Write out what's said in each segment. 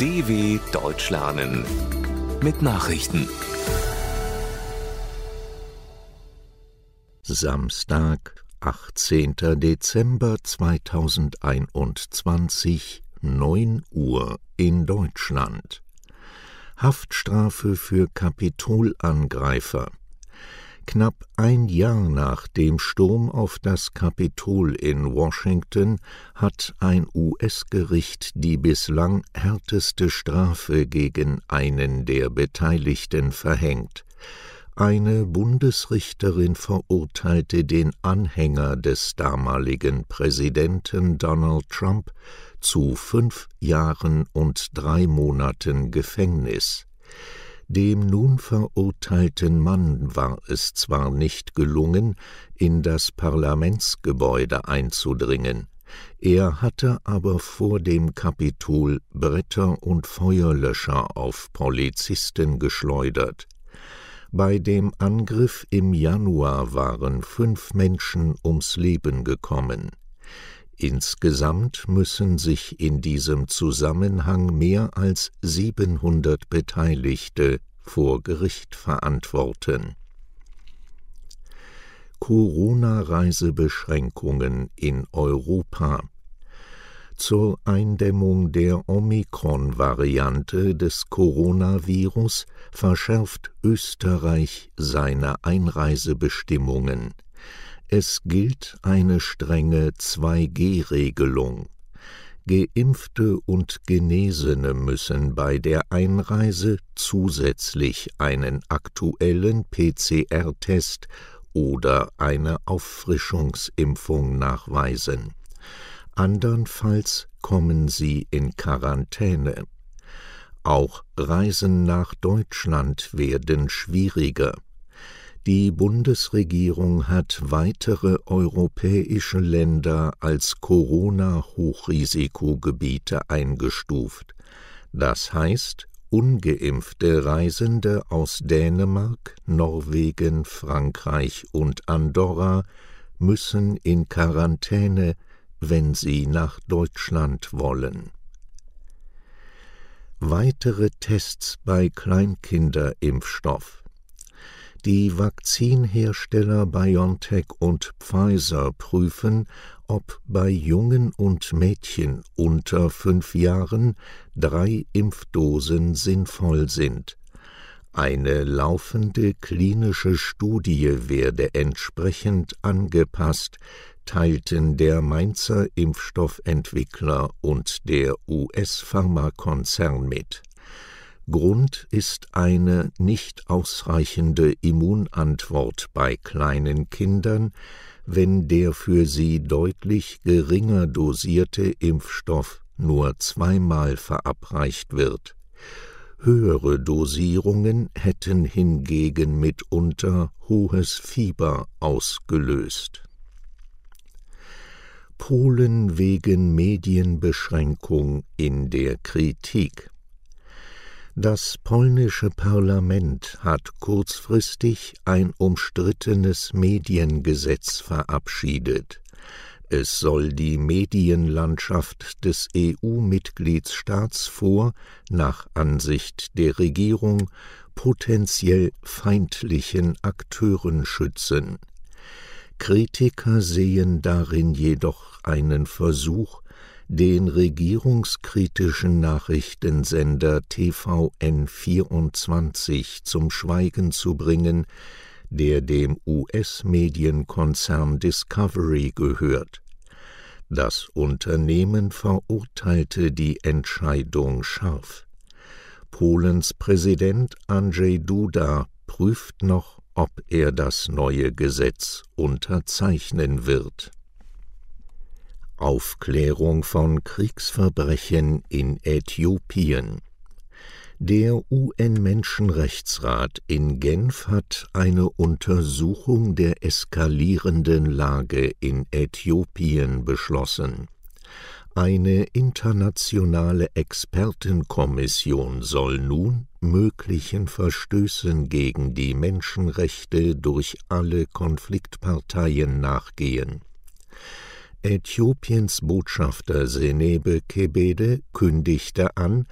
DW Deutsch lernen mit Nachrichten. Samstag, 18. Dezember 2021, 9 Uhr in Deutschland. Haftstrafe für Kapitolangreifer. Knapp ein Jahr nach dem Sturm auf das Kapitol in Washington hat ein US-Gericht die bislang härteste Strafe gegen einen der Beteiligten verhängt. Eine Bundesrichterin verurteilte den Anhänger des damaligen Präsidenten Donald Trump zu fünf Jahren und drei Monaten Gefängnis. Dem nun verurteilten Mann war es zwar nicht gelungen, in das Parlamentsgebäude einzudringen, er hatte aber vor dem Kapitol Bretter und Feuerlöscher auf Polizisten geschleudert. Bei dem Angriff im Januar waren fünf Menschen ums Leben gekommen. Insgesamt müssen sich in diesem Zusammenhang mehr als 700 Beteiligte vor Gericht verantworten. Corona-Reisebeschränkungen in Europa zur Eindämmung der Omikron-Variante des Coronavirus verschärft Österreich seine Einreisebestimmungen. Es gilt eine strenge 2G-Regelung. Geimpfte und Genesene müssen bei der Einreise zusätzlich einen aktuellen PCR-Test oder eine Auffrischungsimpfung nachweisen. Andernfalls kommen sie in Quarantäne. Auch Reisen nach Deutschland werden schwieriger. Die Bundesregierung hat weitere europäische Länder als Corona-Hochrisikogebiete eingestuft. Das heißt, ungeimpfte Reisende aus Dänemark, Norwegen, Frankreich und Andorra müssen in Quarantäne, wenn sie nach Deutschland wollen. Weitere Tests bei Kleinkinderimpfstoff die Vakzinhersteller BioNTech und Pfizer prüfen, ob bei Jungen und Mädchen unter fünf Jahren drei Impfdosen sinnvoll sind. Eine laufende klinische Studie werde entsprechend angepasst, teilten der Mainzer Impfstoffentwickler und der US-Pharmakonzern mit Grund ist eine nicht ausreichende Immunantwort bei kleinen Kindern, wenn der für sie deutlich geringer dosierte Impfstoff nur zweimal verabreicht wird. Höhere Dosierungen hätten hingegen mitunter hohes Fieber ausgelöst. Polen wegen Medienbeschränkung in der Kritik das polnische Parlament hat kurzfristig ein umstrittenes Mediengesetz verabschiedet. Es soll die Medienlandschaft des EU-Mitgliedstaats vor, nach Ansicht der Regierung, potenziell feindlichen Akteuren schützen. Kritiker sehen darin jedoch einen Versuch, den regierungskritischen Nachrichtensender TVN24 zum Schweigen zu bringen, der dem US-Medienkonzern Discovery gehört. Das Unternehmen verurteilte die Entscheidung scharf. Polens Präsident Andrzej Duda prüft noch, ob er das neue Gesetz unterzeichnen wird. Aufklärung von Kriegsverbrechen in Äthiopien Der UN-Menschenrechtsrat in Genf hat eine Untersuchung der eskalierenden Lage in Äthiopien beschlossen. Eine internationale Expertenkommission soll nun möglichen Verstößen gegen die Menschenrechte durch alle Konfliktparteien nachgehen Äthiopiens Botschafter Senebe Kebede kündigte an,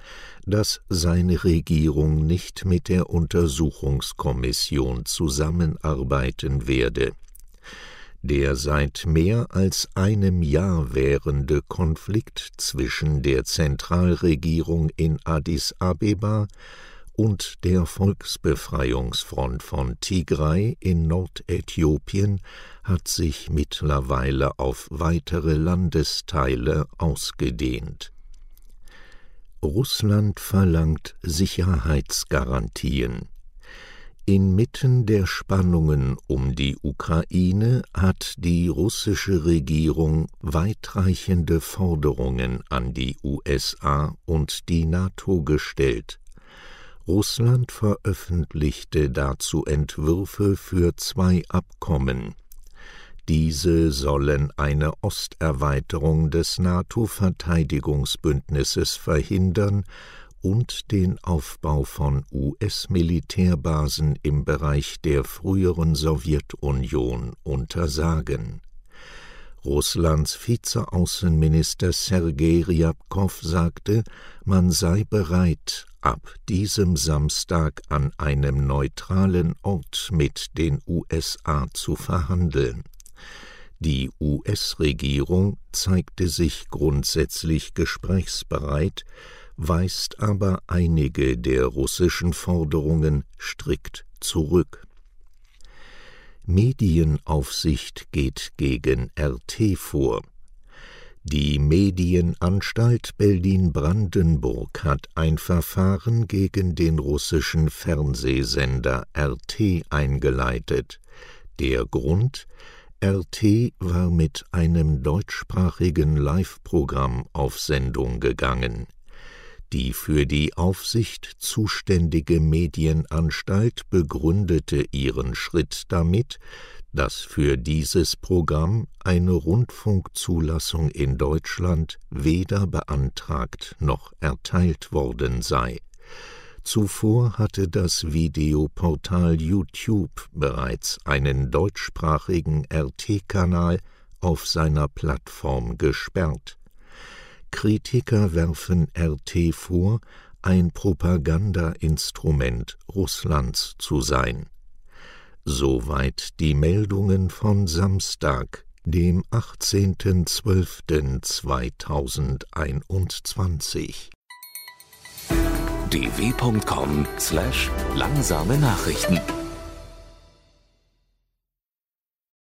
dass seine Regierung nicht mit der Untersuchungskommission zusammenarbeiten werde. Der seit mehr als einem Jahr währende Konflikt zwischen der Zentralregierung in Addis Abeba und der Volksbefreiungsfront von Tigray in Nordäthiopien hat sich mittlerweile auf weitere Landesteile ausgedehnt. Russland verlangt Sicherheitsgarantien. Inmitten der Spannungen um die Ukraine hat die russische Regierung weitreichende Forderungen an die USA und die NATO gestellt, Russland veröffentlichte dazu Entwürfe für zwei Abkommen. Diese sollen eine Osterweiterung des NATO-Verteidigungsbündnisses verhindern und den Aufbau von US-Militärbasen im Bereich der früheren Sowjetunion untersagen. Russlands Vizeaußenminister Sergei Ryabkow sagte, man sei bereit, ab diesem Samstag an einem neutralen Ort mit den USA zu verhandeln. Die US-Regierung zeigte sich grundsätzlich gesprächsbereit, weist aber einige der russischen Forderungen strikt zurück. Medienaufsicht geht gegen RT vor. Die Medienanstalt Berlin-Brandenburg hat ein Verfahren gegen den russischen Fernsehsender RT eingeleitet. Der Grund RT war mit einem deutschsprachigen Live-Programm auf Sendung gegangen. Die für die Aufsicht zuständige Medienanstalt begründete ihren Schritt damit, dass für dieses Programm eine Rundfunkzulassung in Deutschland weder beantragt noch erteilt worden sei. Zuvor hatte das Videoportal YouTube bereits einen deutschsprachigen RT-Kanal auf seiner Plattform gesperrt. Kritiker werfen RT vor, ein Propagandainstrument Russlands zu sein. Soweit die Meldungen von Samstag, dem 18.12.2021. dw.com/langsame Nachrichten